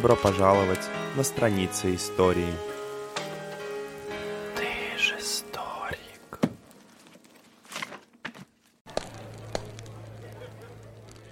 Добро пожаловать на страницы истории. Ты же историк.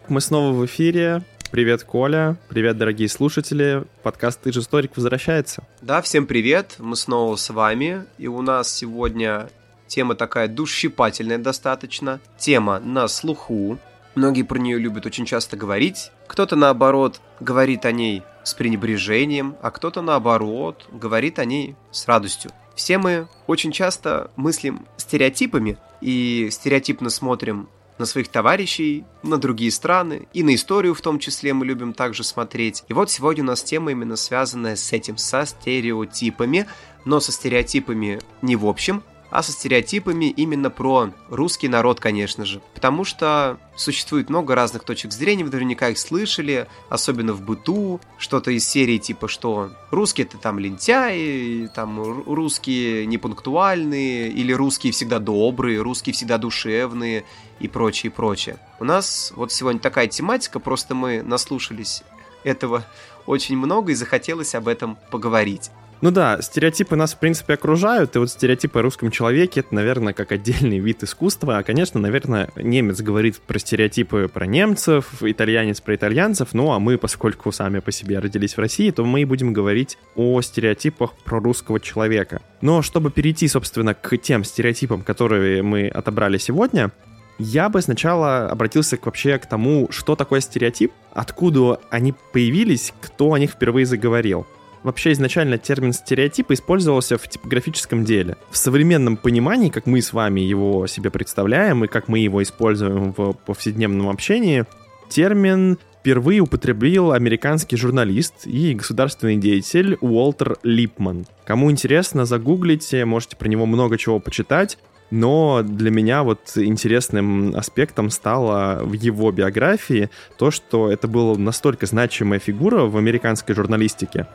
Мы снова в эфире. Привет, Коля. Привет, дорогие слушатели. Подкаст «Ты же историк» возвращается. Да, всем привет. Мы снова с вами. И у нас сегодня тема такая душщипательная достаточно. Тема на слуху. Многие про нее любят очень часто говорить. Кто-то, наоборот, говорит о ней с пренебрежением, а кто-то, наоборот, говорит о ней с радостью. Все мы очень часто мыслим стереотипами и стереотипно смотрим на своих товарищей, на другие страны, и на историю в том числе мы любим также смотреть. И вот сегодня у нас тема именно связанная с этим, со стереотипами, но со стереотипами не в общем, а со стереотипами именно про русский народ, конечно же. Потому что существует много разных точек зрения, вы наверняка их слышали, особенно в быту, что-то из серии типа, что русские это там лентяи, там русские непунктуальные, или русские всегда добрые, русские всегда душевные и прочее, прочее. У нас вот сегодня такая тематика, просто мы наслушались этого очень много и захотелось об этом поговорить. Ну да, стереотипы нас, в принципе, окружают, и вот стереотипы о русском человеке — это, наверное, как отдельный вид искусства. А, конечно, наверное, немец говорит про стереотипы про немцев, итальянец про итальянцев, ну а мы, поскольку сами по себе родились в России, то мы и будем говорить о стереотипах про русского человека. Но чтобы перейти, собственно, к тем стереотипам, которые мы отобрали сегодня, я бы сначала обратился к, вообще к тому, что такое стереотип, откуда они появились, кто о них впервые заговорил. Вообще изначально термин стереотип использовался в типографическом деле. В современном понимании, как мы с вами его себе представляем и как мы его используем в повседневном общении, термин впервые употребил американский журналист и государственный деятель Уолтер Липман. Кому интересно, загуглите, можете про него много чего почитать. Но для меня вот интересным аспектом стало в его биографии то, что это была настолько значимая фигура в американской журналистике,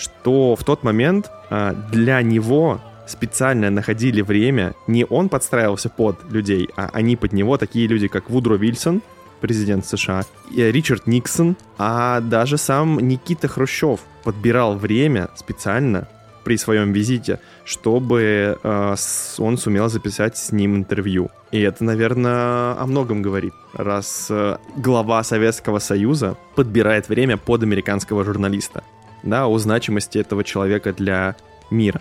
что в тот момент а, для него специально находили время, не он подстраивался под людей, а они под него, такие люди, как Вудро Вильсон, президент США, и Ричард Никсон, а даже сам Никита Хрущев подбирал время специально при своем визите, чтобы э, он сумел записать с ним интервью. И это, наверное, о многом говорит, раз э, глава Советского Союза подбирает время под американского журналиста да, о значимости этого человека для мира.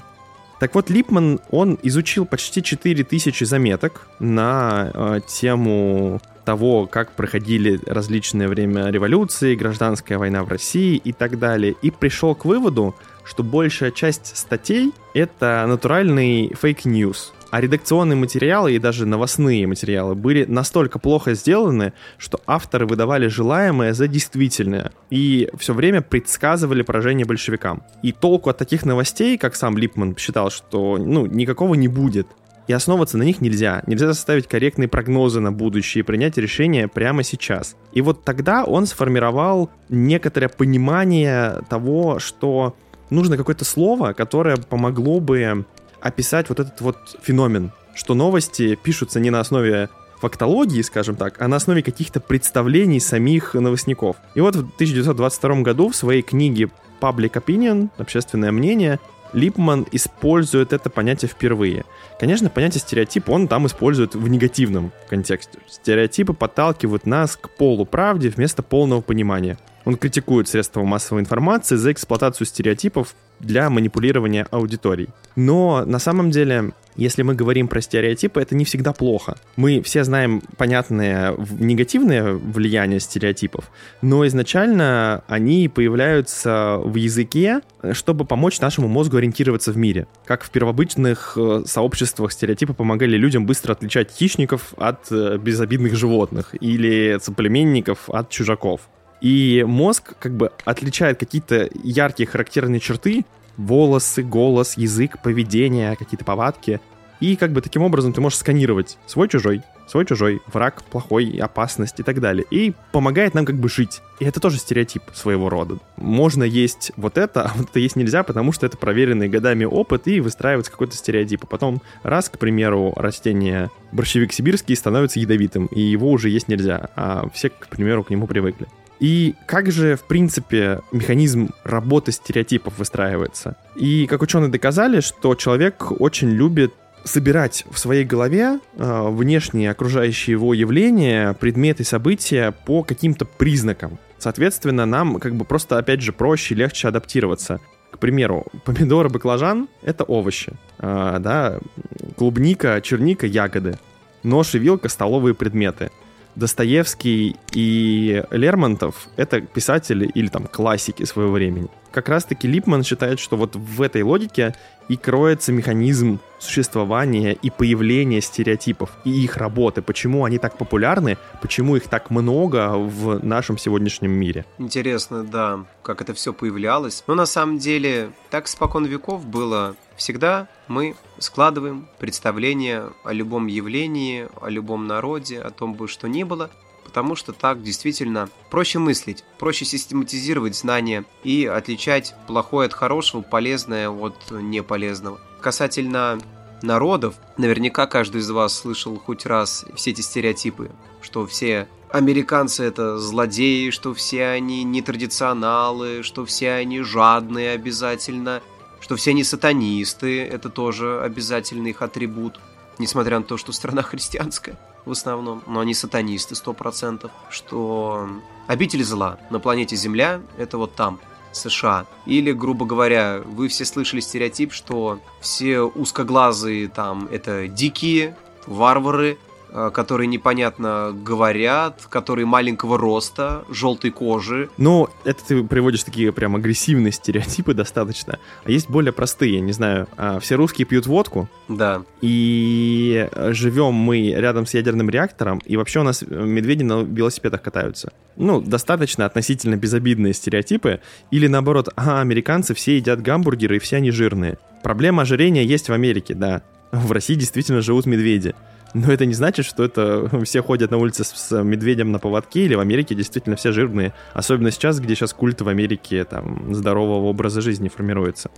Так вот, Липпман, он изучил почти 4000 заметок на э, тему того, как проходили различные время революции, гражданская война в России и так далее, и пришел к выводу, что большая часть статей — это натуральный fake news, а редакционные материалы и даже новостные материалы были настолько плохо сделаны, что авторы выдавали желаемое за действительное и все время предсказывали поражение большевикам. И толку от таких новостей, как сам Липпман считал, что ну, никакого не будет. И основываться на них нельзя. Нельзя составить корректные прогнозы на будущее и принять решение прямо сейчас. И вот тогда он сформировал некоторое понимание того, что нужно какое-то слово, которое помогло бы описать вот этот вот феномен, что новости пишутся не на основе фактологии, скажем так, а на основе каких-то представлений самих новостников. И вот в 1922 году в своей книге Public Opinion, общественное мнение, Липман использует это понятие впервые. Конечно, понятие стереотип он там использует в негативном контексте. Стереотипы подталкивают нас к полуправде вместо полного понимания. Он критикует средства массовой информации за эксплуатацию стереотипов для манипулирования аудиторией. Но на самом деле, если мы говорим про стереотипы, это не всегда плохо. Мы все знаем понятное негативное влияние стереотипов, но изначально они появляются в языке, чтобы помочь нашему мозгу ориентироваться в мире. Как в первобытных э, сообществах стереотипы помогали людям быстро отличать хищников от э, безобидных животных или соплеменников от чужаков. И мозг как бы отличает какие-то яркие характерные черты, волосы, голос, язык, поведение, какие-то повадки. И как бы таким образом ты можешь сканировать свой-чужой, свой-чужой, враг, плохой, опасность и так далее. И помогает нам как бы жить. И это тоже стереотип своего рода. Можно есть вот это, а вот это есть нельзя, потому что это проверенный годами опыт и выстраивается какой-то стереотип. А потом раз, к примеру, растение борщевик сибирский становится ядовитым, и его уже есть нельзя, а все, к примеру, к нему привыкли. И как же, в принципе, механизм работы стереотипов выстраивается? И как ученые доказали, что человек очень любит собирать в своей голове э, внешние окружающие его явления, предметы, события по каким-то признакам. Соответственно, нам как бы просто, опять же, проще, легче адаптироваться. К примеру, помидоры, баклажан — это овощи, э, да, клубника, черника — ягоды, нож и вилка — столовые предметы — Достоевский и Лермонтов — это писатели или там классики своего времени. Как раз-таки Липман считает, что вот в этой логике и кроется механизм существования и появления стереотипов и их работы, почему они так популярны, почему их так много в нашем сегодняшнем мире. Интересно, да, как это все появлялось. Но на самом деле так спокон веков было Всегда мы складываем представление о любом явлении, о любом народе, о том бы что ни было, потому что так действительно проще мыслить, проще систематизировать знания и отличать плохое от хорошего, полезное от неполезного. Касательно народов, наверняка каждый из вас слышал хоть раз все эти стереотипы, что все американцы это злодеи, что все они нетрадиционалы, что все они жадные обязательно, что все они сатанисты, это тоже обязательный их атрибут, несмотря на то, что страна христианская в основном, но они сатанисты 100%, что обитель зла на планете Земля – это вот там, США. Или, грубо говоря, вы все слышали стереотип, что все узкоглазые там – это дикие, варвары, которые непонятно говорят, которые маленького роста, желтой кожи. Ну, это ты приводишь такие прям агрессивные стереотипы достаточно. А есть более простые, не знаю, а, все русские пьют водку. Да. И живем мы рядом с ядерным реактором, и вообще у нас медведи на велосипедах катаются. Ну, достаточно относительно безобидные стереотипы. Или наоборот, ага, американцы все едят гамбургеры, и все они жирные. Проблема ожирения есть в Америке, да. В России действительно живут медведи. Но это не значит, что это все ходят на улице с медведем на поводке, или в Америке действительно все жирные. Особенно сейчас, где сейчас культ в Америке там, здорового образа жизни формируется.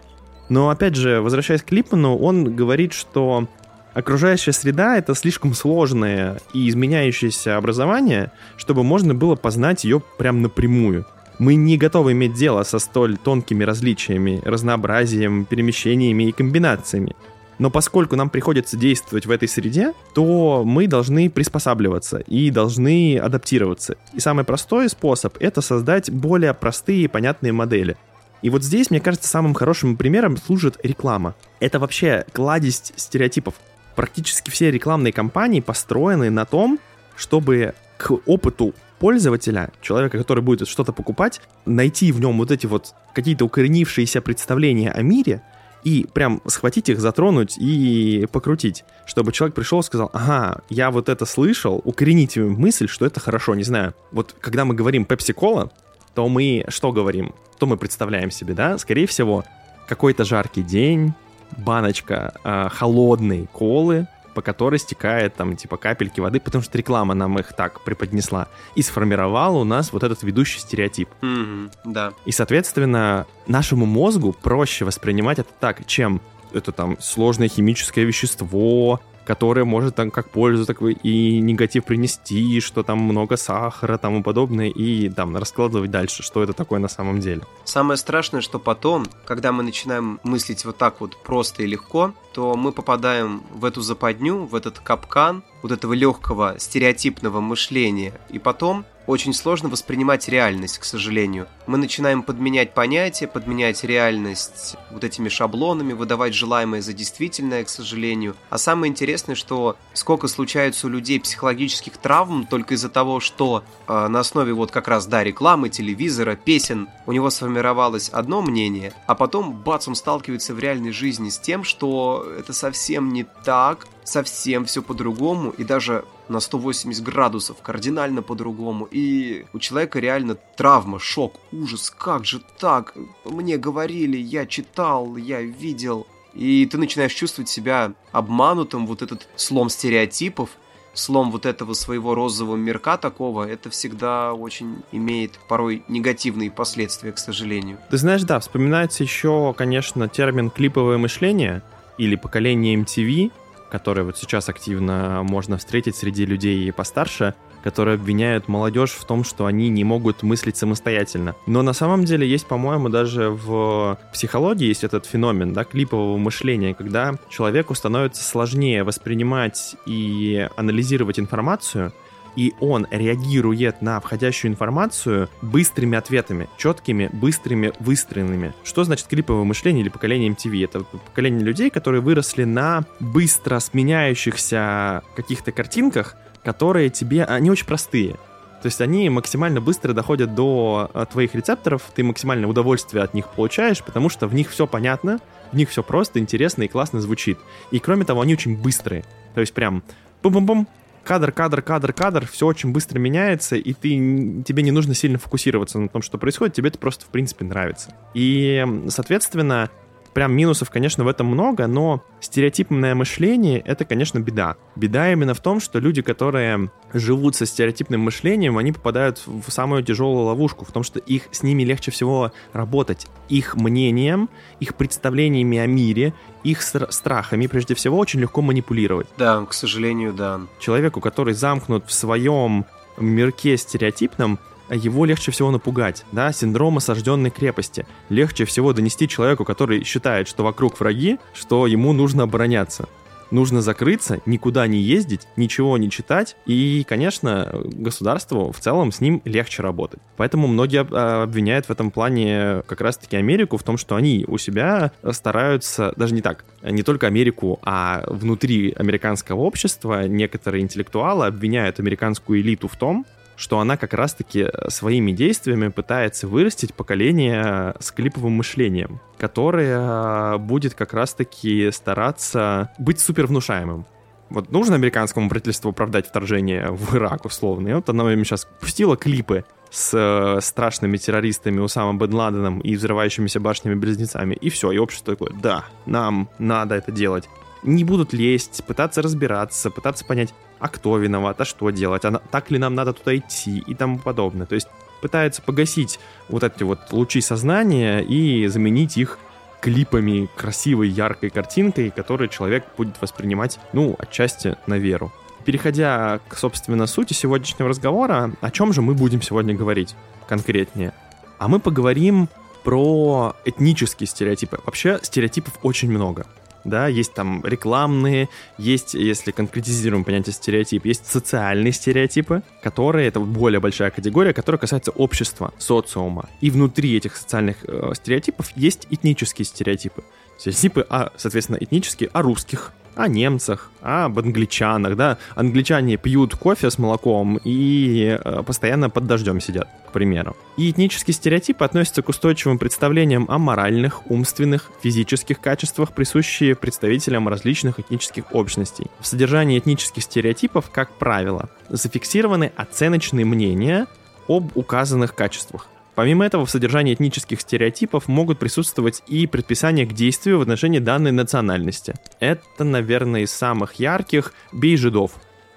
Но опять же, возвращаясь к Липману, он говорит, что окружающая среда — это слишком сложное и изменяющееся образование, чтобы можно было познать ее прям напрямую. Мы не готовы иметь дело со столь тонкими различиями, разнообразием, перемещениями и комбинациями. Но поскольку нам приходится действовать в этой среде, то мы должны приспосабливаться и должны адаптироваться. И самый простой способ — это создать более простые и понятные модели. И вот здесь, мне кажется, самым хорошим примером служит реклама. Это вообще кладезь стереотипов. Практически все рекламные кампании построены на том, чтобы к опыту пользователя, человека, который будет что-то покупать, найти в нем вот эти вот какие-то укоренившиеся представления о мире и прям схватить их, затронуть и покрутить, чтобы человек пришел и сказал, ага, я вот это слышал, укоренить мысль, что это хорошо, не знаю. Вот когда мы говорим Pepsi-Cola, то мы что говорим? То мы представляем себе, да? Скорее всего, какой-то жаркий день, баночка э, холодной колы, по которой стекает там типа капельки воды, потому что реклама нам их так преподнесла и сформировала у нас вот этот ведущий стереотип. Mm-hmm, да. И, соответственно, нашему мозгу проще воспринимать это так, чем это там сложное химическое вещество, которое может там как пользу, так и негатив принести, что там много сахара тому подобное, и там раскладывать дальше, что это такое на самом деле. Самое страшное, что потом, когда мы начинаем мыслить вот так вот просто и легко, то мы попадаем в эту западню, в этот капкан вот этого легкого стереотипного мышления, и потом очень сложно воспринимать реальность, к сожалению. Мы начинаем подменять понятия, подменять реальность вот этими шаблонами, выдавать желаемое за действительное, к сожалению. А самое интересное, что сколько случается у людей психологических травм только из-за того, что э, на основе вот как раз, да, рекламы, телевизора, песен у него сформировалось одно мнение, а потом, бац, он сталкивается в реальной жизни с тем, что это совсем не так, совсем все по-другому, и даже на 180 градусов, кардинально по-другому. И у человека реально травма, шок, ужас. Как же так? Мне говорили, я читал, я видел. И ты начинаешь чувствовать себя обманутым, вот этот слом стереотипов, слом вот этого своего розового мирка такого, это всегда очень имеет порой негативные последствия, к сожалению. Ты знаешь, да, вспоминается еще, конечно, термин клиповое мышление или поколение MTV, который вот сейчас активно можно встретить среди людей постарше. которые обвиняют молодежь в том, что они не могут мыслить самостоятельно. Но на самом деле есть, по-моему, даже в психологии есть этот феномен, да, клипового мышления, когда человеку становится сложнее воспринимать и анализировать информацию, и он реагирует на входящую информацию быстрыми ответами, четкими, быстрыми, выстроенными. Что значит клиповое мышление или поколение MTV? Это поколение людей, которые выросли на быстро сменяющихся каких-то картинках, которые тебе, они очень простые. То есть они максимально быстро доходят до э, твоих рецепторов, ты максимальное удовольствие от них получаешь, потому что в них все понятно, в них все просто, интересно и классно звучит. И кроме того, они очень быстрые. То есть прям пум-пум-пум, кадр, кадр, кадр, кадр, все очень быстро меняется, и ты, тебе не нужно сильно фокусироваться на том, что происходит, тебе это просто, в принципе, нравится. И, соответственно, прям минусов, конечно, в этом много, но стереотипное мышление — это, конечно, беда. Беда именно в том, что люди, которые живут со стереотипным мышлением, они попадают в самую тяжелую ловушку, в том, что их с ними легче всего работать. Их мнением, их представлениями о мире, их страхами, прежде всего, очень легко манипулировать. Да, к сожалению, да. Человеку, который замкнут в своем мирке стереотипном, его легче всего напугать, да, синдром осажденной крепости. Легче всего донести человеку, который считает, что вокруг враги, что ему нужно обороняться. Нужно закрыться, никуда не ездить, ничего не читать, и, конечно, государству в целом с ним легче работать. Поэтому многие а, обвиняют в этом плане как раз-таки Америку в том, что они у себя стараются, даже не так, не только Америку, а внутри американского общества некоторые интеллектуалы обвиняют американскую элиту в том, что она как раз-таки э, своими действиями пытается вырастить поколение с клиповым мышлением, которое э, будет как раз-таки стараться быть супер внушаемым. Вот нужно американскому правительству оправдать вторжение в Ирак, условно. И вот она им сейчас пустила клипы с э, страшными террористами Усама Бен Ладеном и взрывающимися башнями-близнецами. И все, и общество такое, да, нам надо это делать. Не будут лезть, пытаться разбираться, пытаться понять, а кто виноват, а что делать, а так ли нам надо туда идти и тому подобное. То есть пытаются погасить вот эти вот лучи сознания и заменить их клипами, красивой, яркой картинкой, которую человек будет воспринимать, ну, отчасти на веру. Переходя к, собственно, сути сегодняшнего разговора, о чем же мы будем сегодня говорить конкретнее? А мы поговорим про этнические стереотипы. Вообще стереотипов очень много да, есть там рекламные, есть, если конкретизируем понятие стереотип, есть социальные стереотипы, которые, это более большая категория, которая касается общества, социума. И внутри этих социальных э, стереотипов есть этнические стереотипы. Стереотипы, а, соответственно, этнические о русских, о немцах, об англичанах, да. Англичане пьют кофе с молоком и э, постоянно под дождем сидят, к примеру. И этнические стереотипы относятся к устойчивым представлениям о моральных, умственных, физических качествах, присущие представителям различных этнических общностей. В содержании этнических стереотипов, как правило, зафиксированы оценочные мнения об указанных качествах. Помимо этого, в содержании этнических стереотипов могут присутствовать и предписания к действию в отношении данной национальности. Это, наверное, из самых ярких «бей жидов»,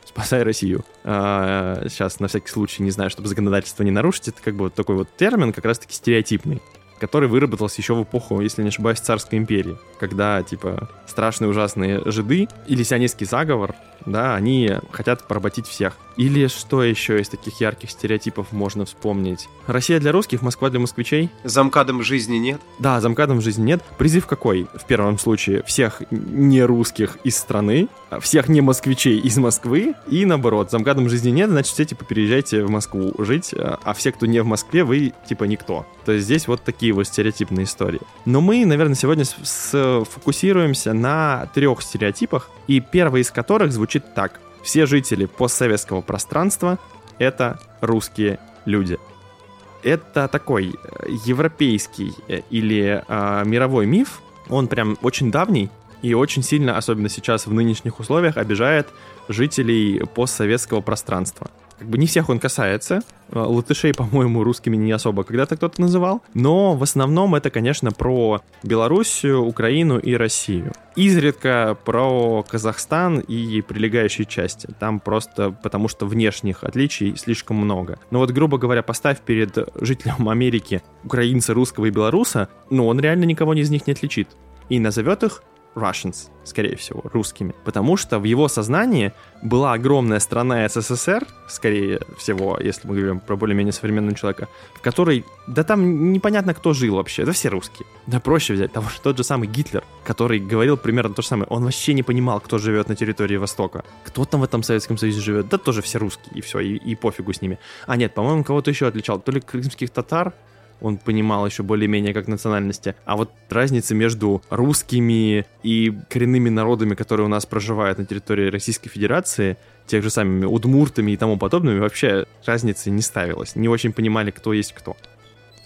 «спасай Россию». А, сейчас, на всякий случай, не знаю, чтобы законодательство не нарушить, это как бы вот такой вот термин, как раз-таки стереотипный который выработался еще в эпоху, если не ошибаюсь, царской империи, когда, типа, страшные ужасные жиды или сионистский заговор, да, они хотят поработить всех. Или что еще из таких ярких стереотипов можно вспомнить? Россия для русских, Москва для москвичей? Замкадом жизни нет? Да, замкадом жизни нет. Призыв какой? В первом случае всех не русских из страны, всех не москвичей из Москвы, и наоборот, замкадом жизни нет, значит все типа переезжайте в Москву жить, а, а все, кто не в Москве, вы типа никто. То есть здесь вот такие вот стереотипные истории. Но мы, наверное, сегодня сфокусируемся на трех стереотипах, и первый из которых звучит так. Все жители постсоветского пространства — это русские люди. Это такой э, европейский э, или э, мировой миф. Он прям очень давний и очень сильно, особенно сейчас в нынешних условиях, обижает жителей постсоветского пространства. Как бы не всех он касается. Э, латышей, по-моему, русскими не особо когда-то кто-то называл. Но в основном это, конечно, про Белоруссию, Украину и Россию. Изредка про Казахстан и прилегающие части. Там просто потому что внешних отличий слишком много. Но вот, грубо говоря, поставь перед жителем Америки украинца, русского и белоруса, ну, он реально никого из них не отличит. И назовет их Russians, скорее всего, русскими. Потому что в его сознании была огромная страна СССР, скорее всего, если мы говорим про более-менее современного человека, в которой, да там непонятно, кто жил вообще, да все русские. Да проще взять того, что тот же самый Гитлер, который говорил примерно то же самое, он вообще не понимал, кто живет на территории Востока. Кто там в этом Советском Союзе живет? Да тоже все русские, и все, и, и пофигу с ними. А нет, по-моему, кого-то еще отличал, то ли крымских татар, он понимал еще более-менее как национальности. А вот разница между русскими и коренными народами, которые у нас проживают на территории Российской Федерации, тех же самыми удмуртами и тому подобными, вообще разницы не ставилось. Не очень понимали, кто есть кто.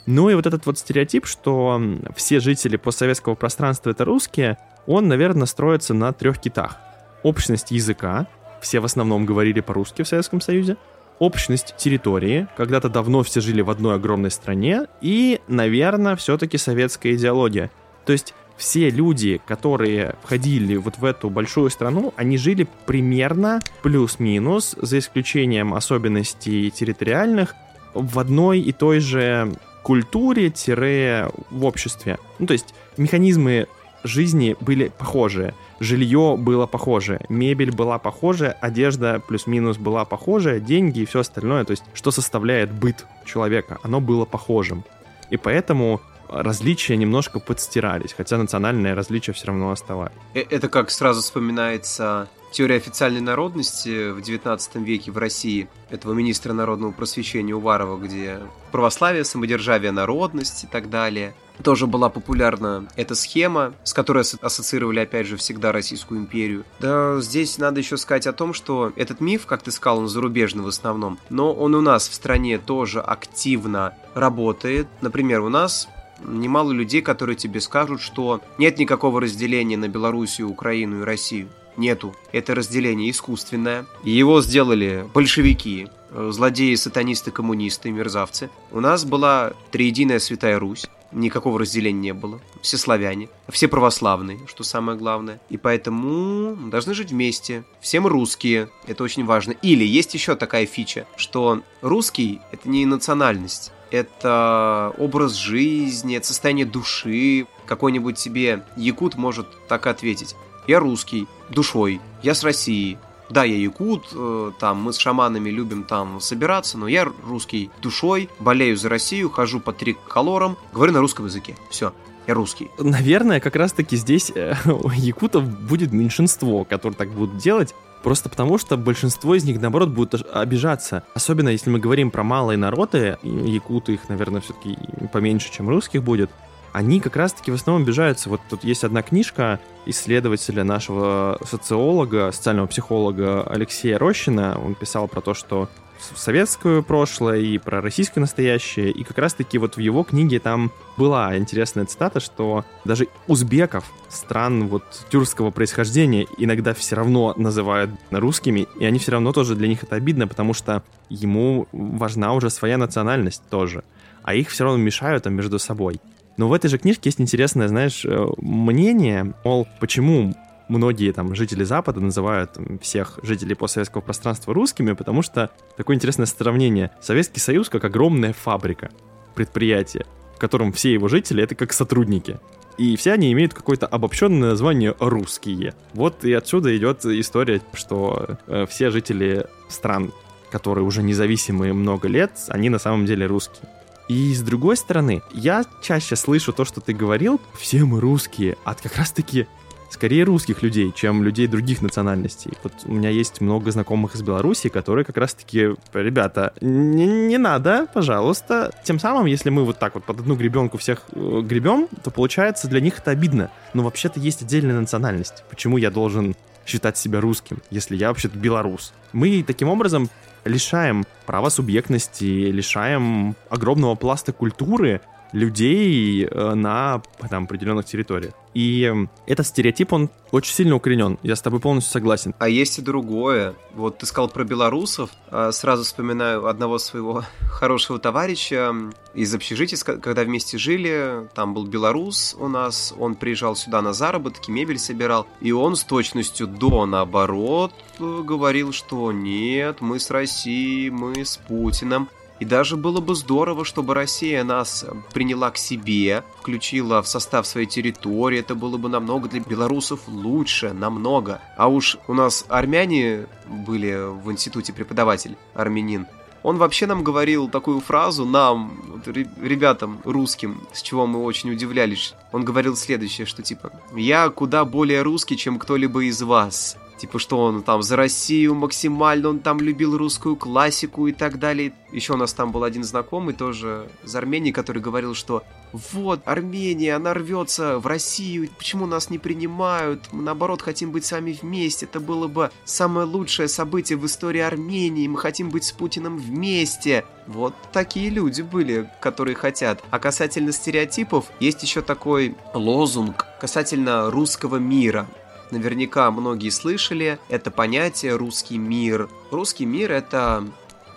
Ну и вот этот вот стереотип, что все жители постсоветского пространства это русские, он, наверное, строится на трех китах. Общность языка, все в основном говорили по-русски в Советском Союзе, общность территории, когда-то давно все жили в одной огромной стране, и, наверное, все-таки советская идеология. То есть все люди, которые входили вот в эту большую страну, они жили примерно плюс-минус, за исключением особенностей территориальных, в одной и той же культуре-в обществе. Ну, то есть механизмы жизни были похожие. Жилье было похожее, мебель была похожая, одежда плюс-минус была похожая, деньги и все остальное, то есть что составляет быт человека, оно было похожим. И поэтому различия немножко подстирались, хотя национальные различия все равно оставались. Э, это как сразу вспоминается теория официальной народности в 19 веке в России этого министра народного просвещения Уварова, где православие, самодержавие, народность и так далее. Тоже была популярна эта схема, с которой ассоциировали, опять же, всегда Российскую империю. Да, здесь надо еще сказать о том, что этот миф, как ты сказал, он зарубежный в основном, но он у нас в стране тоже активно работает. Например, у нас немало людей, которые тебе скажут, что нет никакого разделения на Белоруссию, Украину и Россию. Нету. Это разделение искусственное. Его сделали большевики, злодеи, сатанисты, коммунисты, мерзавцы. У нас была триединая Святая Русь. Никакого разделения не было. Все славяне, все православные, что самое главное. И поэтому должны жить вместе. Все мы русские, это очень важно. Или есть еще такая фича, что русский – это не национальность, это образ жизни, это состояние души. Какой-нибудь себе якут может так ответить. Я русский, душой, я с России. Да, я якут, э, там мы с шаманами любим там собираться, но я русский душой, болею за Россию, хожу по триколорам, говорю на русском языке. Все, я русский. Наверное, как раз-таки здесь э, якутов будет меньшинство, которые так будут делать. Просто потому, что большинство из них, наоборот, будут обижаться. Особенно, если мы говорим про малые народы, якуты их, наверное, все-таки поменьше, чем русских будет, они как раз-таки в основном обижаются. Вот тут есть одна книжка исследователя нашего социолога, социального психолога Алексея Рощина. Он писал про то, что советское прошлое и про российское настоящее. И как раз-таки вот в его книге там была интересная цитата, что даже узбеков, стран вот тюркского происхождения, иногда все равно называют русскими, и они все равно тоже для них это обидно, потому что ему важна уже своя национальность тоже. А их все равно мешают там между собой. Но в этой же книжке есть интересное, знаешь, э, мнение, мол, почему многие там жители Запада называют всех жителей постсоветского пространства русскими, потому что такое интересное сравнение. Советский Союз как огромная фабрика, предприятие, в котором все его жители это как сотрудники. И все они имеют какое-то обобщенное название «русские». Вот и отсюда идет история, что э, все жители стран, которые уже независимые много лет, они на самом деле русские. И с другой стороны, я чаще слышу то, что ты говорил, все мы русские, от как раз-таки скорее русских людей, чем людей других национальностей. Вот у меня есть много знакомых из Беларуси, которые как раз-таки, ребята, не, не надо, пожалуйста. Тем самым, если мы вот так вот под одну гребенку всех э, гребем, то получается для них это обидно. Но вообще-то есть отдельная национальность. Почему я должен считать себя русским, если я вообще-то белорус? Мы таким образом лишаем права субъектности, лишаем огромного пласта культуры людей э, на там, определенных территориях. И этот стереотип, он очень сильно укоренен. Я с тобой полностью согласен. А есть и другое. Вот ты сказал про белорусов. А сразу вспоминаю одного своего хорошего товарища из общежития, когда вместе жили. Там был белорус у нас. Он приезжал сюда на заработки, мебель собирал. И он с точностью до наоборот говорил, что нет, мы с Россией, мы с Путиным. И даже было бы здорово, чтобы Россия нас приняла к себе, включила в состав своей территории. Это было бы намного для белорусов лучше, намного. А уж у нас армяне были в институте преподаватель, армянин. Он вообще нам говорил такую фразу, нам, ребятам русским, с чего мы очень удивлялись. Он говорил следующее, что типа «Я куда более русский, чем кто-либо из вас». Типа, что он там за Россию максимально, он там любил русскую классику и так далее. Еще у нас там был один знакомый, тоже из Армении, который говорил, что вот, Армения, она рвется в Россию, почему нас не принимают? Мы, наоборот, хотим быть с вами вместе. Это было бы самое лучшее событие в истории Армении. Мы хотим быть с Путиным вместе. Вот такие люди были, которые хотят. А касательно стереотипов, есть еще такой лозунг касательно русского мира. Наверняка многие слышали это понятие «русский мир». Русский мир — это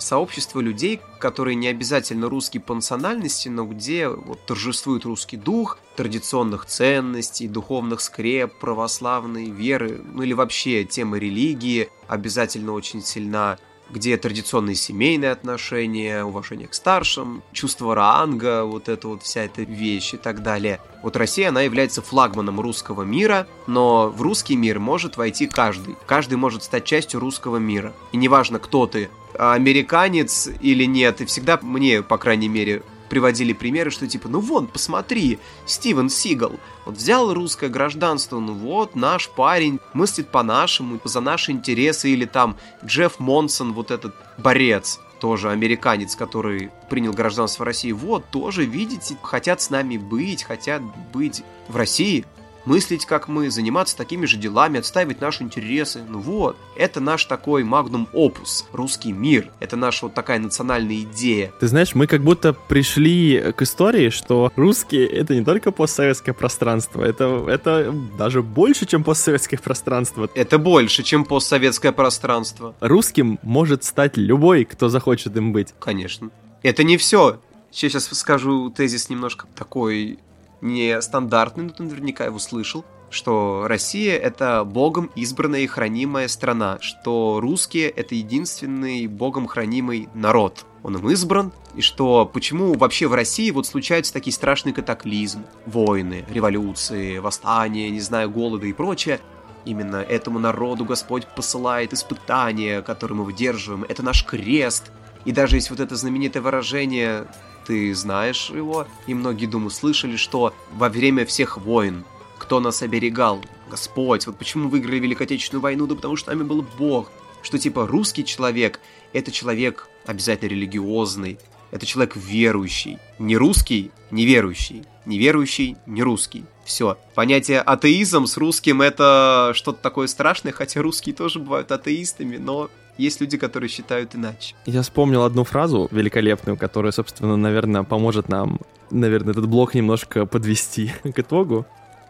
сообщество людей, которые не обязательно русские по национальности, но где вот, торжествует русский дух, традиционных ценностей, духовных скреп, православной веры, ну или вообще тема религии обязательно очень сильна где традиционные семейные отношения, уважение к старшим, чувство ранга, вот это вот вся эта вещь и так далее. Вот Россия, она является флагманом русского мира, но в русский мир может войти каждый. Каждый может стать частью русского мира. И неважно, кто ты, американец или нет, и всегда мне, по крайней мере, приводили примеры, что типа, ну вон, посмотри, Стивен Сигал, вот взял русское гражданство, ну вот, наш парень мыслит по-нашему, за наши интересы, или там Джефф Монсон, вот этот борец, тоже американец, который принял гражданство России, вот, тоже, видите, хотят с нами быть, хотят быть в России, мыслить как мы, заниматься такими же делами, отстаивать наши интересы. Ну вот, это наш такой магнум опус, русский мир. Это наша вот такая национальная идея. Ты знаешь, мы как будто пришли к истории, что русские — это не только постсоветское пространство, это, это даже больше, чем постсоветское пространство. Это больше, чем постсоветское пространство. Русским может стать любой, кто захочет им быть. Конечно. Это не все. Сейчас скажу тезис немножко такой нестандартный, но ты наверняка его слышал, что Россия — это богом избранная и хранимая страна, что русские — это единственный богом хранимый народ. Он им избран, и что почему вообще в России вот случаются такие страшные катаклизмы, войны, революции, восстания, не знаю, голода и прочее, Именно этому народу Господь посылает испытания, которые мы выдерживаем. Это наш крест. И даже есть вот это знаменитое выражение ты знаешь его, и многие, думаю, слышали, что во время всех войн кто нас оберегал? Господь. Вот почему выиграли Великую Отечественную войну? Да потому что нами был Бог. Что типа русский человек – это человек обязательно религиозный, это человек верующий. Не русский, не верующий. Не верующий, не русский. Все. Понятие атеизм с русским это что-то такое страшное, хотя русские тоже бывают атеистами, но есть люди, которые считают иначе. Я вспомнил одну фразу великолепную, которая, собственно, наверное, поможет нам, наверное, этот блок немножко подвести к итогу.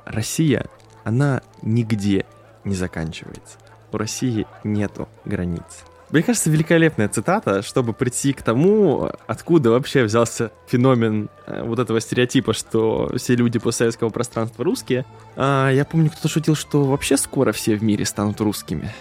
Россия, она нигде не заканчивается. У России нету границ. Мне кажется, великолепная цитата, чтобы прийти к тому, откуда вообще взялся феномен э, вот этого стереотипа, что все люди постсоветского пространства русские. А, я помню, кто-то шутил, что вообще скоро все в мире станут русскими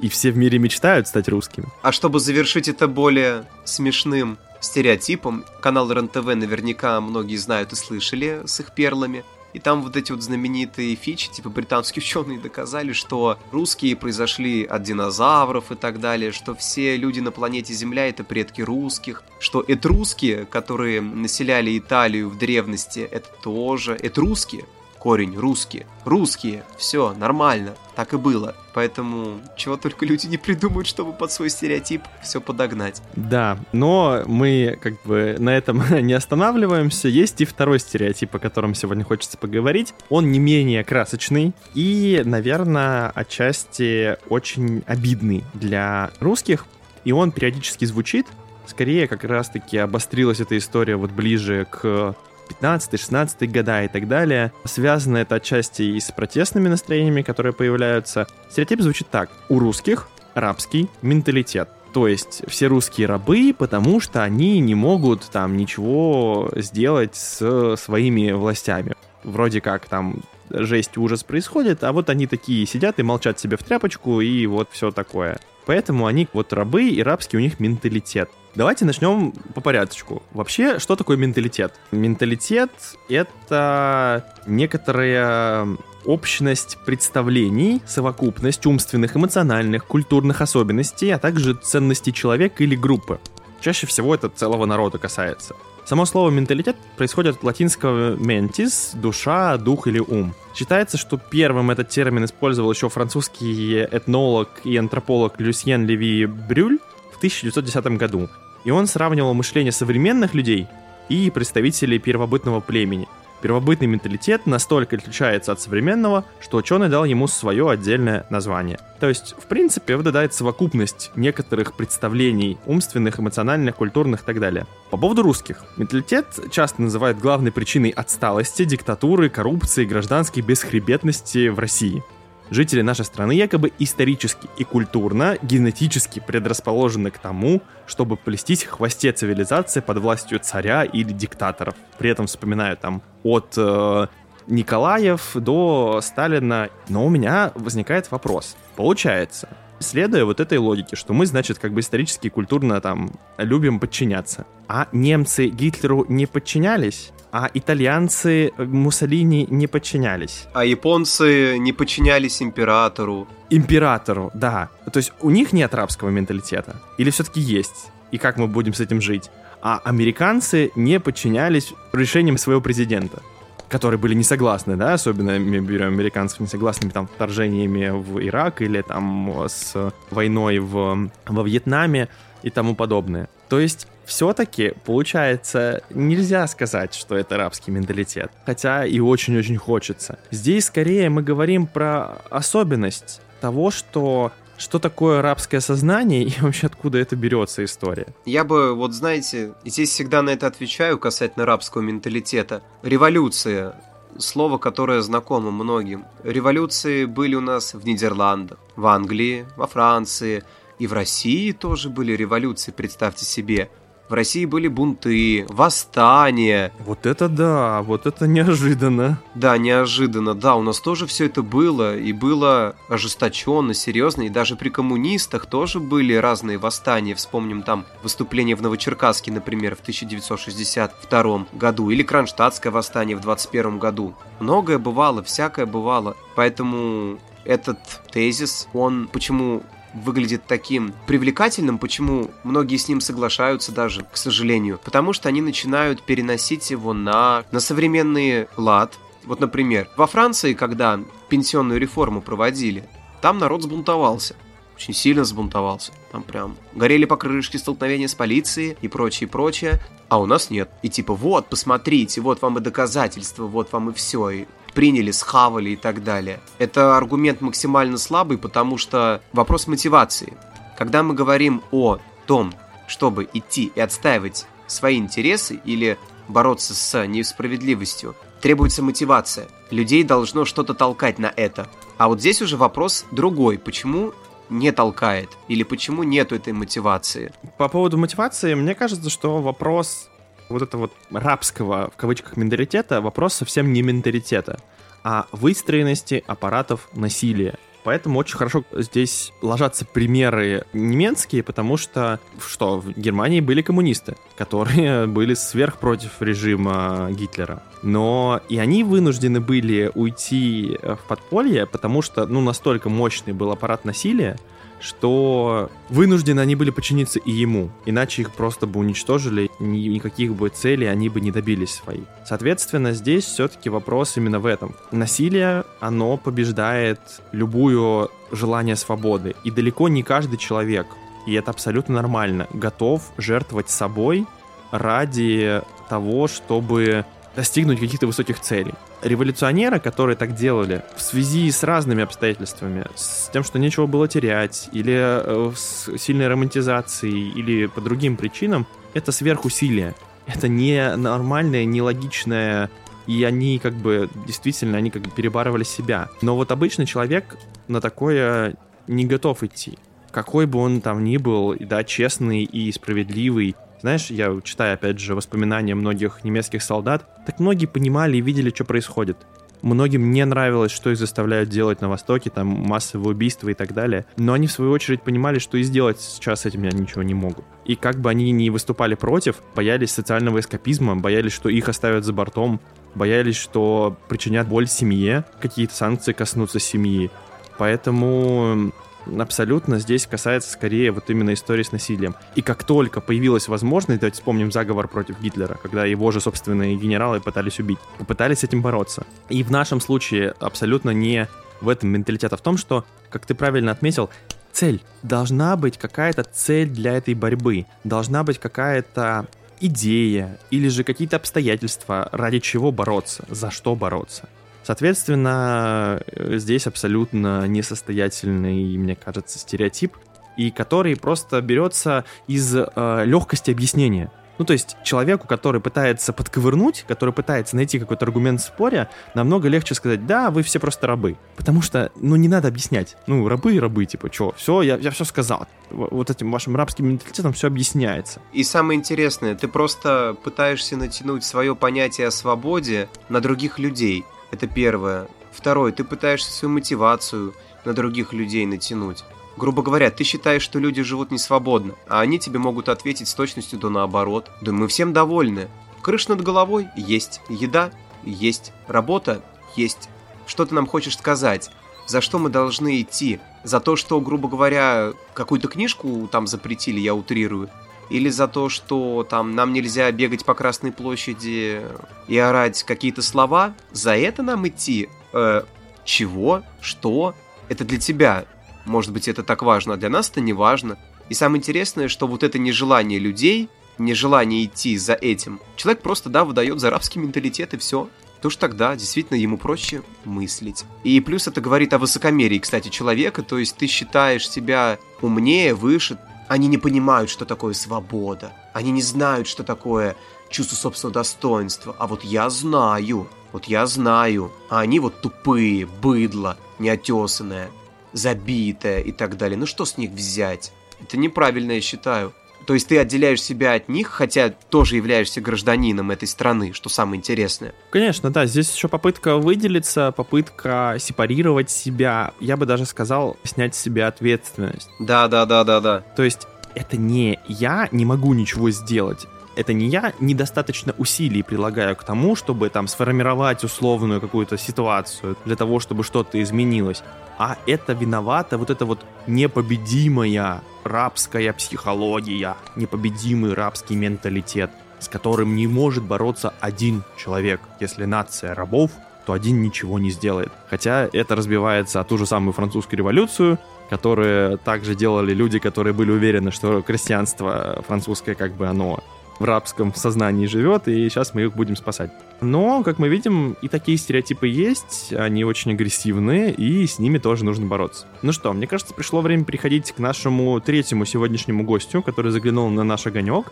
и все в мире мечтают стать русскими. А чтобы завершить это более смешным стереотипом, канал РНТВ наверняка многие знают и слышали с их перлами. И там вот эти вот знаменитые фичи, типа британские ученые доказали, что русские произошли от динозавров и так далее, что все люди на планете Земля это предки русских, что этрусские, которые населяли Италию в древности, это тоже этрусские, корень русские. Русские, все, нормально, так и было. Поэтому чего только люди не придумают, чтобы под свой стереотип все подогнать. Да, но мы как бы на этом не останавливаемся. Есть и второй стереотип, о котором сегодня хочется поговорить. Он не менее красочный и, наверное, отчасти очень обидный для русских. И он периодически звучит, скорее как раз-таки обострилась эта история вот ближе к 15-16 года и так далее. Связано это отчасти и с протестными настроениями, которые появляются. Стереотип звучит так. У русских рабский менталитет. То есть все русские рабы, потому что они не могут там ничего сделать с своими властями. Вроде как там жесть, ужас происходит, а вот они такие сидят и молчат себе в тряпочку, и вот все такое. Поэтому они вот рабы, и рабский у них менталитет. Давайте начнем по порядочку. Вообще, что такое менталитет? Менталитет — это некоторая общность представлений, совокупность умственных, эмоциональных, культурных особенностей, а также ценностей человека или группы. Чаще всего это целого народа касается. Само слово «менталитет» происходит от латинского «mentis» — душа, дух или ум. Считается, что первым этот термин использовал еще французский этнолог и антрополог Люсьен Леви Брюль 1910 году. И он сравнивал мышление современных людей и представителей первобытного племени — Первобытный менталитет настолько отличается от современного, что ученый дал ему свое отдельное название. То есть, в принципе, выдает совокупность некоторых представлений умственных, эмоциональных, культурных и так далее. По поводу русских. Менталитет часто называют главной причиной отсталости, диктатуры, коррупции, гражданской бесхребетности в России. Жители нашей страны якобы исторически и культурно, генетически предрасположены к тому, чтобы плестись в хвосте цивилизации под властью царя или диктаторов. При этом вспоминаю там от э, Николаев до Сталина. Но у меня возникает вопрос. Получается, следуя вот этой логике, что мы, значит, как бы исторически и культурно там любим подчиняться, а немцы Гитлеру не подчинялись, а итальянцы Муссолини не подчинялись. А японцы не подчинялись императору. Императору, да. То есть у них нет арабского менталитета? Или все-таки есть? И как мы будем с этим жить? А американцы не подчинялись решениям своего президента которые были не согласны, да, особенно мы берем американцев не согласными там вторжениями в Ирак или там с войной в, во Вьетнаме и тому подобное. То есть все-таки, получается, нельзя сказать, что это арабский менталитет. Хотя и очень-очень хочется. Здесь скорее мы говорим про особенность того, что что такое арабское сознание и вообще откуда это берется история? Я бы, вот знаете, здесь всегда на это отвечаю касательно арабского менталитета. Революция слово, которое знакомо многим. Революции были у нас в Нидерландах, в Англии, во Франции, и в России тоже были революции, представьте себе. В России были бунты, восстания. Вот это да, вот это неожиданно. Да, неожиданно, да, у нас тоже все это было, и было ожесточенно, серьезно, и даже при коммунистах тоже были разные восстания. Вспомним там выступление в Новочеркасске, например, в 1962 году, или Кронштадтское восстание в 21 году. Многое бывало, всякое бывало, поэтому этот тезис, он почему выглядит таким привлекательным, почему многие с ним соглашаются даже, к сожалению. Потому что они начинают переносить его на, на современный лад. Вот, например, во Франции, когда пенсионную реформу проводили, там народ сбунтовался. Очень сильно сбунтовался. Там прям горели покрышки, столкновения с полицией и прочее, прочее. А у нас нет. И типа, вот, посмотрите, вот вам и доказательства, вот вам и все. И приняли, схавали и так далее. Это аргумент максимально слабый, потому что вопрос мотивации. Когда мы говорим о том, чтобы идти и отстаивать свои интересы или бороться с несправедливостью, требуется мотивация. Людей должно что-то толкать на это. А вот здесь уже вопрос другой. Почему не толкает? Или почему нету этой мотивации? По поводу мотивации, мне кажется, что вопрос вот этого вот рабского, в кавычках, менталитета вопрос совсем не менталитета, а выстроенности аппаратов насилия. Поэтому очень хорошо здесь ложатся примеры немецкие, потому что, что в Германии были коммунисты, которые были сверх против режима Гитлера. Но и они вынуждены были уйти в подполье, потому что, ну, настолько мощный был аппарат насилия, что вынуждены они были подчиниться и ему, иначе их просто бы уничтожили, ни, никаких бы целей они бы не добились своих. Соответственно, здесь все-таки вопрос именно в этом. Насилие, оно побеждает любую желание свободы, и далеко не каждый человек, и это абсолютно нормально, готов жертвовать собой ради того, чтобы достигнуть каких-то высоких целей. Революционеры, которые так делали, в связи с разными обстоятельствами, с тем, что нечего было терять, или э, с сильной романтизацией, или по другим причинам, это сверхусилие. Это не нормальное, нелогичное и они как бы действительно они как бы перебарывали себя. Но вот обычный человек на такое не готов идти. Какой бы он там ни был, да, честный и справедливый, знаешь, я читаю, опять же, воспоминания многих немецких солдат, так многие понимали и видели, что происходит. Многим не нравилось, что их заставляют делать на Востоке, там массовые убийства и так далее. Но они, в свою очередь, понимали, что и сделать сейчас с этим они ничего не могут. И как бы они ни выступали против, боялись социального эскапизма, боялись, что их оставят за бортом, боялись, что причинят боль семье, какие-то санкции коснутся семьи. Поэтому абсолютно здесь касается скорее вот именно истории с насилием. И как только появилась возможность, давайте вспомним заговор против Гитлера, когда его же собственные генералы пытались убить, попытались с этим бороться. И в нашем случае абсолютно не в этом менталитет, а в том, что, как ты правильно отметил, цель. Должна быть какая-то цель для этой борьбы. Должна быть какая-то идея или же какие-то обстоятельства, ради чего бороться, за что бороться. Соответственно, э, здесь абсолютно несостоятельный, мне кажется, стереотип, и который просто берется из э, легкости объяснения. Ну, то есть человеку, который пытается подковырнуть, который пытается найти какой-то аргумент в споре, намного легче сказать, да, вы все просто рабы. Потому что, ну, не надо объяснять. Ну, рабы и рабы, типа, что, все, я, я все сказал. Вот этим вашим рабским менталитетом все объясняется. И самое интересное, ты просто пытаешься натянуть свое понятие о свободе на других людей. Это первое. Второе, ты пытаешься свою мотивацию на других людей натянуть. Грубо говоря, ты считаешь, что люди живут не свободно, а они тебе могут ответить с точностью до наоборот. Да мы всем довольны. Крыш над головой есть, еда есть, работа есть. Что ты нам хочешь сказать? За что мы должны идти? За то, что, грубо говоря, какую-то книжку там запретили, я утрирую? Или за то, что там нам нельзя бегать по Красной площади и орать какие-то слова, за это нам идти? Э, чего? Что? Это для тебя. Может быть, это так важно, а для нас это не важно. И самое интересное, что вот это нежелание людей, нежелание идти за этим, человек просто, да, выдает за рабский менталитет и все. То что тогда действительно ему проще мыслить. И плюс это говорит о высокомерии, кстати, человека, то есть ты считаешь себя умнее, выше, они не понимают, что такое свобода. Они не знают, что такое чувство собственного достоинства. А вот я знаю. Вот я знаю. А они вот тупые, быдло, неотесанное, забитое и так далее. Ну что с них взять? Это неправильно, я считаю. То есть ты отделяешь себя от них, хотя тоже являешься гражданином этой страны, что самое интересное. Конечно, да, здесь еще попытка выделиться, попытка сепарировать себя, я бы даже сказал, снять с себя ответственность. Да, да, да, да, да. То есть это не я не могу ничего сделать, это не я недостаточно усилий прилагаю к тому, чтобы там сформировать условную какую-то ситуацию для того, чтобы что-то изменилось, а это виновата вот эта вот непобедимая рабская психология, непобедимый рабский менталитет, с которым не может бороться один человек. Если нация рабов, то один ничего не сделает. Хотя это разбивается о ту же самую французскую революцию, которые также делали люди, которые были уверены, что крестьянство французское как бы оно в рабском сознании живет, и сейчас мы их будем спасать. Но, как мы видим, и такие стереотипы есть, они очень агрессивные, и с ними тоже нужно бороться. Ну что, мне кажется, пришло время переходить к нашему третьему сегодняшнему гостю, который заглянул на наш огонек,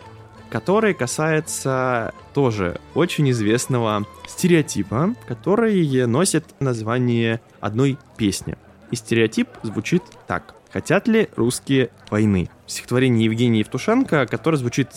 который касается тоже очень известного стереотипа, который носит название одной песни. И стереотип звучит так. Хотят ли русские войны? Стихотворение Евгения Евтушенко, которое звучит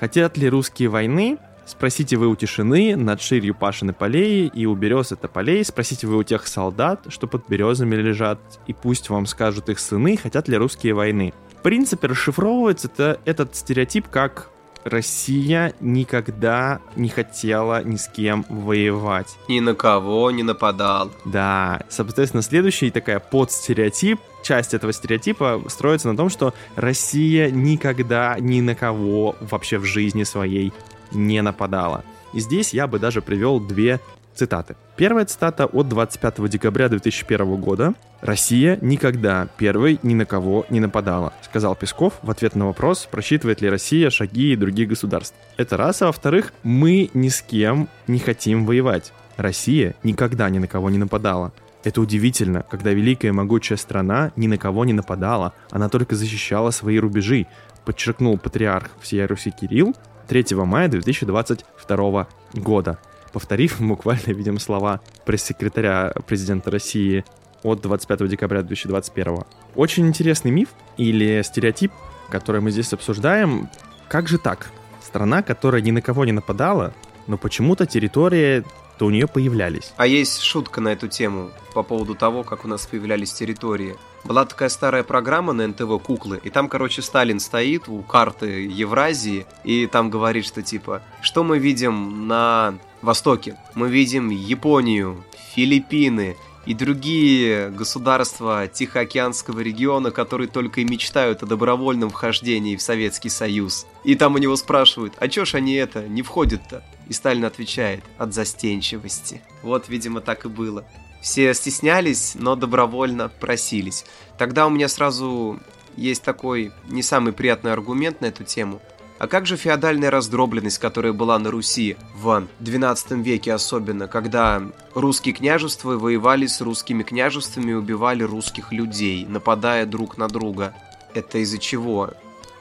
Хотят ли русские войны? Спросите вы у тишины, над ширью пашины полей, и у берез это полей. Спросите вы у тех солдат, что под березами лежат, и пусть вам скажут их сыны, хотят ли русские войны. В принципе, расшифровывается это, этот стереотип как Россия никогда не хотела ни с кем воевать. Ни на кого не нападал. Да, соответственно, следующий такая подстереотип, часть этого стереотипа строится на том, что Россия никогда ни на кого вообще в жизни своей не нападала. И здесь я бы даже привел две Цитаты. Первая цитата от 25 декабря 2001 года. «Россия никогда первой ни на кого не нападала», сказал Песков в ответ на вопрос, просчитывает ли Россия шаги и других государств. Это раз, а во-вторых, мы ни с кем не хотим воевать. Россия никогда ни на кого не нападала. Это удивительно, когда великая и могучая страна ни на кого не нападала, она только защищала свои рубежи, подчеркнул патриарх всея Руси Кирилл 3 мая 2022 года повторив буквально, видим, слова пресс-секретаря президента России от 25 декабря 2021. Очень интересный миф или стереотип, который мы здесь обсуждаем. Как же так? Страна, которая ни на кого не нападала, но почему-то территория то у нее появлялись. А есть шутка на эту тему по поводу того, как у нас появлялись территории. Была такая старая программа на НТВ «Куклы», и там, короче, Сталин стоит у карты Евразии, и там говорит, что типа, что мы видим на Востоке? Мы видим Японию, Филиппины, и другие государства Тихоокеанского региона, которые только и мечтают о добровольном вхождении в Советский Союз. И там у него спрашивают, а чё ж они это, не входят-то? И Сталин отвечает, от застенчивости. Вот, видимо, так и было. Все стеснялись, но добровольно просились. Тогда у меня сразу есть такой не самый приятный аргумент на эту тему. А как же феодальная раздробленность, которая была на Руси в XII веке особенно, когда русские княжества воевали с русскими княжествами и убивали русских людей, нападая друг на друга? Это из-за чего?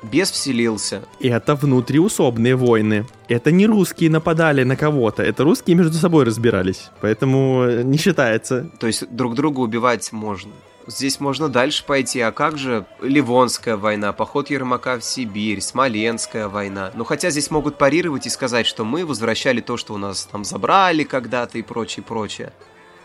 Бес вселился. Это внутриусобные войны. Это не русские нападали на кого-то, это русские между собой разбирались. Поэтому не считается. То есть друг друга убивать можно. Здесь можно дальше пойти. А как же Ливонская война, поход Ермака в Сибирь, Смоленская война? Ну, хотя здесь могут парировать и сказать, что мы возвращали то, что у нас там забрали когда-то и прочее, прочее.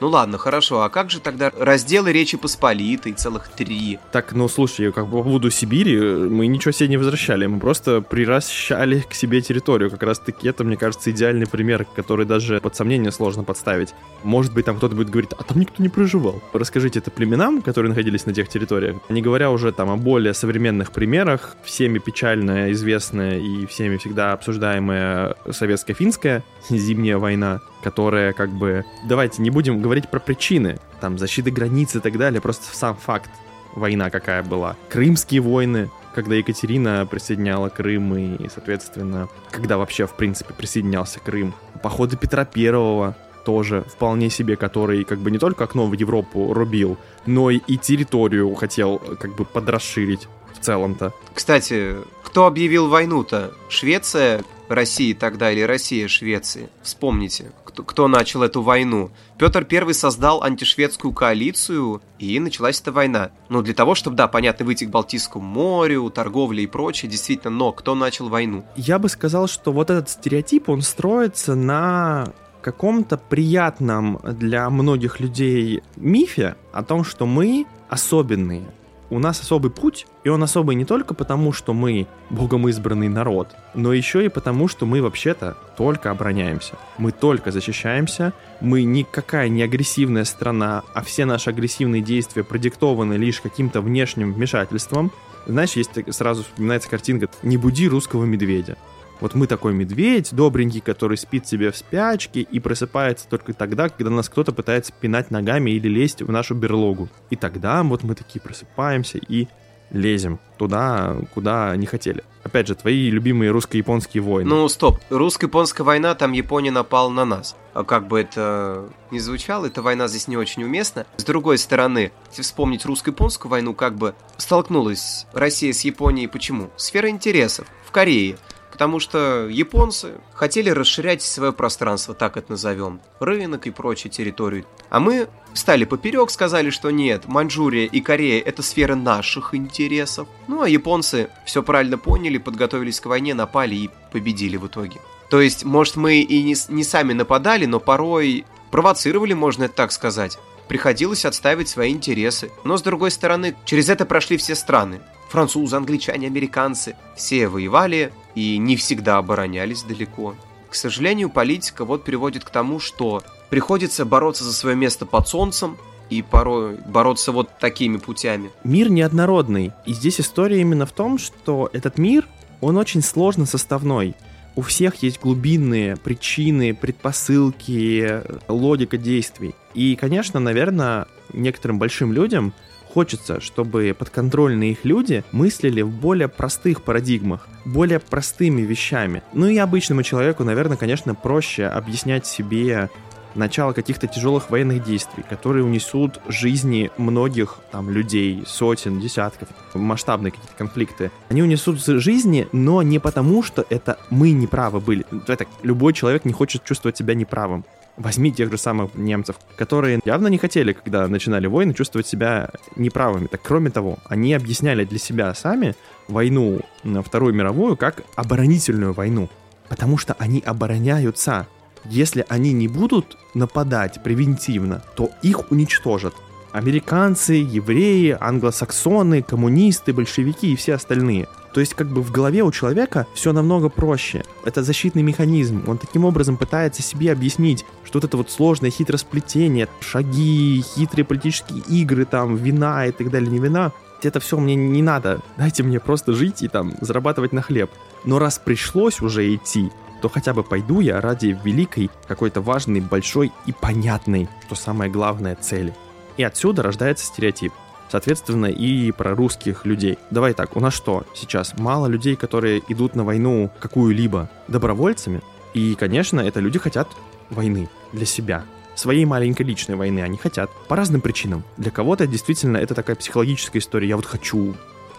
Ну ладно, хорошо, а как же тогда разделы Речи Посполитой, целых три? Так, ну слушай, как по поводу Сибири, мы ничего себе не возвращали, мы просто приращали к себе территорию. Как раз таки это, мне кажется, идеальный пример, который даже под сомнение сложно подставить. Может быть, там кто-то будет говорить, а там никто не проживал. Расскажите это племенам, которые находились на тех территориях, не говоря уже там о более современных примерах, всеми печально известная и всеми всегда обсуждаемая советско-финская зимняя война, которая как бы... Давайте не будем говорить про причины, там, защиты границ и так далее, просто сам факт война какая была. Крымские войны, когда Екатерина присоединяла Крым и, соответственно, когда вообще, в принципе, присоединялся Крым. Походы Петра Первого тоже вполне себе, который как бы не только окно в Европу рубил, но и территорию хотел как бы подрасширить целом-то. Кстати, кто объявил войну-то? Швеция России тогда или Россия Швеции? Вспомните, кто, кто начал эту войну. Петр I создал антишведскую коалицию, и началась эта война. Ну, для того, чтобы, да, понятно, выйти к Балтийскому морю, торговле и прочее, действительно, но кто начал войну? Я бы сказал, что вот этот стереотип, он строится на каком-то приятном для многих людей мифе о том, что мы особенные, у нас особый путь, и он особый не только потому, что мы богом избранный народ, но еще и потому, что мы вообще-то только обороняемся. Мы только защищаемся, мы никакая не агрессивная страна, а все наши агрессивные действия продиктованы лишь каким-то внешним вмешательством. Знаешь, есть сразу вспоминается картинка «Не буди русского медведя». Вот мы такой медведь добренький, который спит себе в спячке и просыпается только тогда, когда нас кто-то пытается пинать ногами или лезть в нашу берлогу. И тогда вот мы такие просыпаемся и лезем туда, куда не хотели. Опять же, твои любимые русско-японские войны. Ну, стоп. Русско-японская война, там Япония напала на нас. А как бы это ни звучало, эта война здесь не очень уместна. С другой стороны, если вспомнить русско-японскую войну, как бы столкнулась Россия с Японией почему? Сфера интересов. В Корее потому что японцы хотели расширять свое пространство, так это назовем, рынок и прочие территории. А мы стали поперек, сказали, что нет, Маньчжурия и Корея это сфера наших интересов. Ну а японцы все правильно поняли, подготовились к войне, напали и победили в итоге. То есть, может, мы и не, не сами нападали, но порой провоцировали, можно это так сказать. Приходилось отстаивать свои интересы. Но, с другой стороны, через это прошли все страны французы, англичане, американцы. Все воевали и не всегда оборонялись далеко. К сожалению, политика вот приводит к тому, что приходится бороться за свое место под солнцем, и порой бороться вот такими путями. Мир неоднородный. И здесь история именно в том, что этот мир, он очень сложно составной. У всех есть глубинные причины, предпосылки, логика действий. И, конечно, наверное, некоторым большим людям Хочется, чтобы подконтрольные их люди мыслили в более простых парадигмах, более простыми вещами. Ну и обычному человеку, наверное, конечно, проще объяснять себе начало каких-то тяжелых военных действий, которые унесут жизни многих там людей, сотен, десятков, масштабные какие-то конфликты. Они унесут жизни, но не потому, что это мы неправы были. Это любой человек не хочет чувствовать себя неправым. Возьми тех же самых немцев, которые явно не хотели, когда начинали войны, чувствовать себя неправыми. Так кроме того, они объясняли для себя сами войну Вторую мировую как оборонительную войну. Потому что они обороняются. Если они не будут нападать превентивно, то их уничтожат. Американцы, евреи, англосаксоны, коммунисты, большевики и все остальные. То есть как бы в голове у человека все намного проще. Это защитный механизм. Он таким образом пытается себе объяснить, что вот это вот сложное хитросплетение, шаги, хитрые политические игры, там, вина и так далее, не вина, это все мне не надо. Дайте мне просто жить и там зарабатывать на хлеб. Но раз пришлось уже идти, то хотя бы пойду я ради великой, какой-то важной, большой и понятной, что самое главное, цели. И отсюда рождается стереотип. Соответственно, и про русских людей. Давай так, у нас что сейчас? Мало людей, которые идут на войну какую-либо добровольцами. И, конечно, это люди хотят войны для себя своей маленькой личной войны они хотят. По разным причинам. Для кого-то действительно это такая психологическая история. Я вот хочу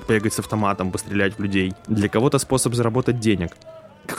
бегать с автоматом, пострелять в людей. Для кого-то способ заработать денег.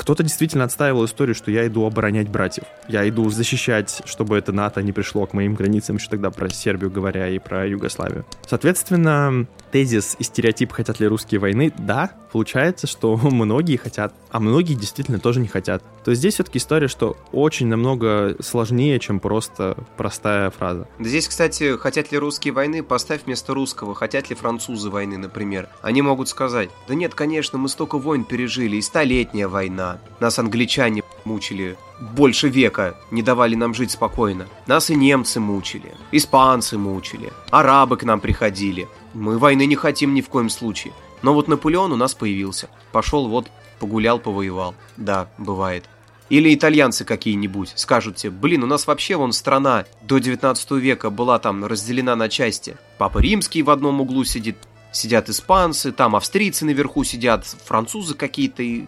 Кто-то действительно отстаивал историю, что я иду оборонять братьев. Я иду защищать, чтобы это НАТО не пришло к моим границам, еще тогда про Сербию говоря и про Югославию. Соответственно, тезис и стереотип «хотят ли русские войны?» Да, получается, что многие хотят, а многие действительно тоже не хотят. То есть здесь все-таки история, что очень намного сложнее, чем просто простая фраза. Здесь, кстати, хотят ли русские войны, поставь вместо русского, хотят ли французы войны, например. Они могут сказать, да нет, конечно, мы столько войн пережили, и столетняя война. Нас англичане мучили больше века, не давали нам жить спокойно. Нас и немцы мучили, испанцы мучили, арабы к нам приходили. Мы войны не хотим ни в коем случае. Но вот Наполеон у нас появился. Пошел вот, погулял, повоевал. Да, бывает. Или итальянцы какие-нибудь скажут тебе, блин, у нас вообще вон страна до 19 века была там разделена на части. Папа Римский в одном углу сидит, сидят испанцы, там австрийцы наверху сидят, французы какие-то и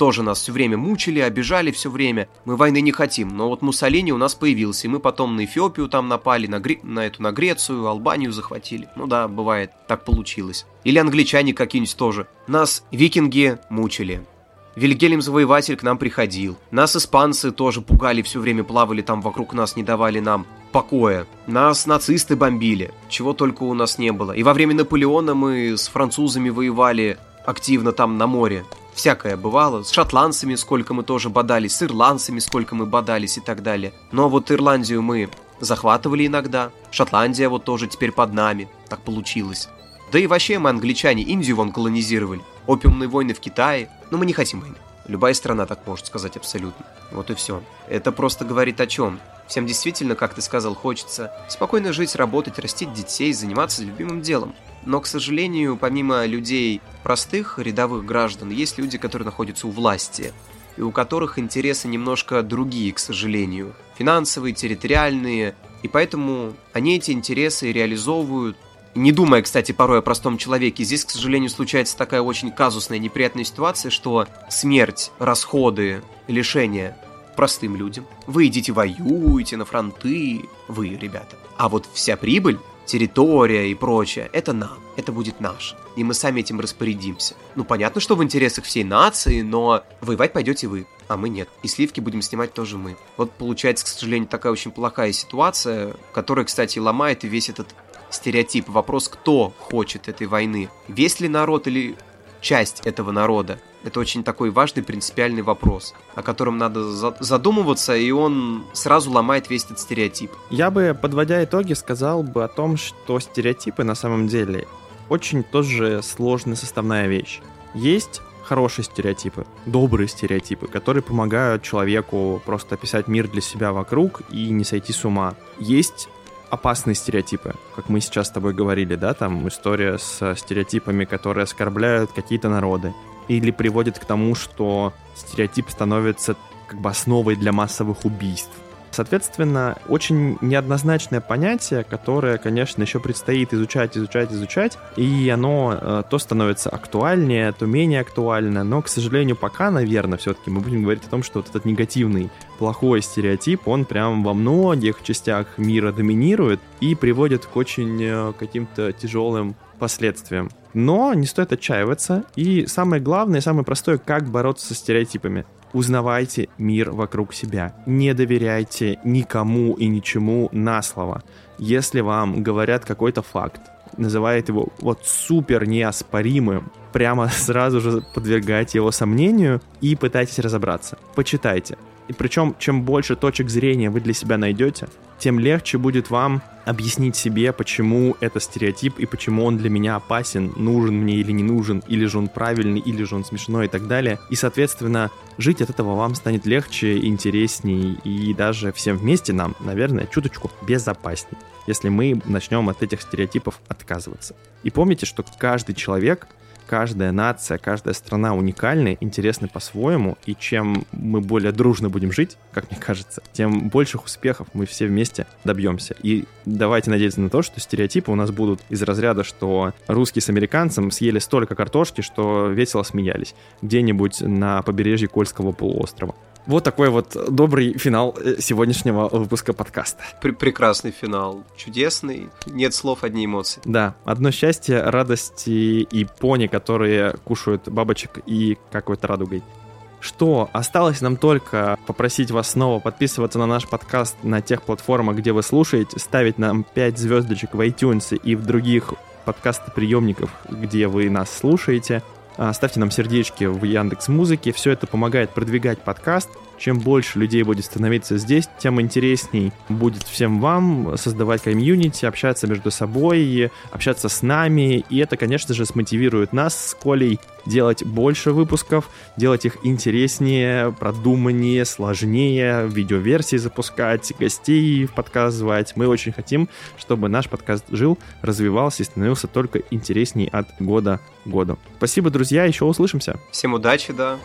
тоже нас все время мучили, обижали все время. Мы войны не хотим, но вот Муссолини у нас появился, и мы потом на Эфиопию там напали, на, Гре... на эту, на Грецию, Албанию захватили. Ну да, бывает, так получилось. Или англичане какие-нибудь тоже. Нас викинги мучили. Вильгельм Завоеватель к нам приходил. Нас испанцы тоже пугали, все время плавали там вокруг нас, не давали нам покоя. Нас нацисты бомбили, чего только у нас не было. И во время Наполеона мы с французами воевали активно там на море всякое бывало. С шотландцами сколько мы тоже бодались, с ирландцами сколько мы бодались и так далее. Но вот Ирландию мы захватывали иногда. Шотландия вот тоже теперь под нами. Так получилось. Да и вообще мы, англичане, Индию вон колонизировали. Опиумные войны в Китае. Но мы не хотим войны. Любая страна так может сказать абсолютно. Вот и все. Это просто говорит о чем? Всем действительно, как ты сказал, хочется спокойно жить, работать, растить детей, заниматься любимым делом. Но, к сожалению, помимо людей простых, рядовых граждан, есть люди, которые находятся у власти, и у которых интересы немножко другие, к сожалению. Финансовые, территориальные, и поэтому они эти интересы реализовывают, не думая, кстати, порой о простом человеке. Здесь, к сожалению, случается такая очень казусная, неприятная ситуация, что смерть, расходы, лишения простым людям. Вы идите воюете на фронты, вы, ребята. А вот вся прибыль территория и прочее, это нам, это будет наше. И мы сами этим распорядимся. Ну, понятно, что в интересах всей нации, но воевать пойдете вы, а мы нет. И сливки будем снимать тоже мы. Вот получается, к сожалению, такая очень плохая ситуация, которая, кстати, ломает весь этот стереотип. Вопрос, кто хочет этой войны. Весь ли народ или часть этого народа? Это очень такой важный принципиальный вопрос, о котором надо задумываться, и он сразу ломает весь этот стереотип. Я бы, подводя итоги, сказал бы о том, что стереотипы на самом деле очень тоже сложная составная вещь. Есть хорошие стереотипы, добрые стереотипы, которые помогают человеку просто описать мир для себя вокруг и не сойти с ума. Есть опасные стереотипы, как мы сейчас с тобой говорили, да, там история с стереотипами, которые оскорбляют какие-то народы или приводит к тому, что стереотип становится как бы основой для массовых убийств. Соответственно, очень неоднозначное понятие, которое, конечно, еще предстоит изучать, изучать, изучать, и оно э, то становится актуальнее, то менее актуально, но, к сожалению, пока, наверное, все-таки мы будем говорить о том, что вот этот негативный, плохой стереотип, он прям во многих частях мира доминирует и приводит к очень э, каким-то тяжелым последствиям. Но не стоит отчаиваться. И самое главное, самое простое, как бороться со стереотипами. Узнавайте мир вокруг себя. Не доверяйте никому и ничему на слово. Если вам говорят какой-то факт, называет его вот супер неоспоримым, прямо сразу же подвергайте его сомнению и пытайтесь разобраться. Почитайте. И причем, чем больше точек зрения вы для себя найдете, тем легче будет вам объяснить себе, почему это стереотип и почему он для меня опасен, нужен мне или не нужен, или же он правильный, или же он смешной и так далее. И, соответственно, жить от этого вам станет легче, интересней и даже всем вместе нам, наверное, чуточку безопасней, если мы начнем от этих стереотипов отказываться. И помните, что каждый человек каждая нация, каждая страна уникальны, интересны по-своему, и чем мы более дружно будем жить, как мне кажется, тем больших успехов мы все вместе добьемся. И давайте надеяться на то, что стереотипы у нас будут из разряда, что русские с американцем съели столько картошки, что весело смеялись где-нибудь на побережье Кольского полуострова. Вот такой вот добрый финал э, сегодняшнего выпуска подкаста. Пр прекрасный финал. Чудесный. Нет слов, одни эмоции. Да, одно счастье, радости и пони, которые кушают бабочек и какой-то радугой. Что, осталось нам только попросить вас снова подписываться на наш подкаст на тех платформах, где вы слушаете, ставить нам 5 звездочек в iTunes и в других подкастоприемников, где вы нас слушаете – а, ставьте нам сердечки в Яндекс Музыке. Все это помогает продвигать подкаст. Чем больше людей будет становиться здесь, тем интересней будет всем вам создавать комьюнити, общаться между собой, общаться с нами. И это, конечно же, смотивирует нас с Колей делать больше выпусков, делать их интереснее, продуманнее, сложнее, видеоверсии запускать, гостей в подкаст звать. Мы очень хотим, чтобы наш подкаст жил, развивался и становился только интересней от года к году. Спасибо, друзья, еще услышимся. Всем удачи, да.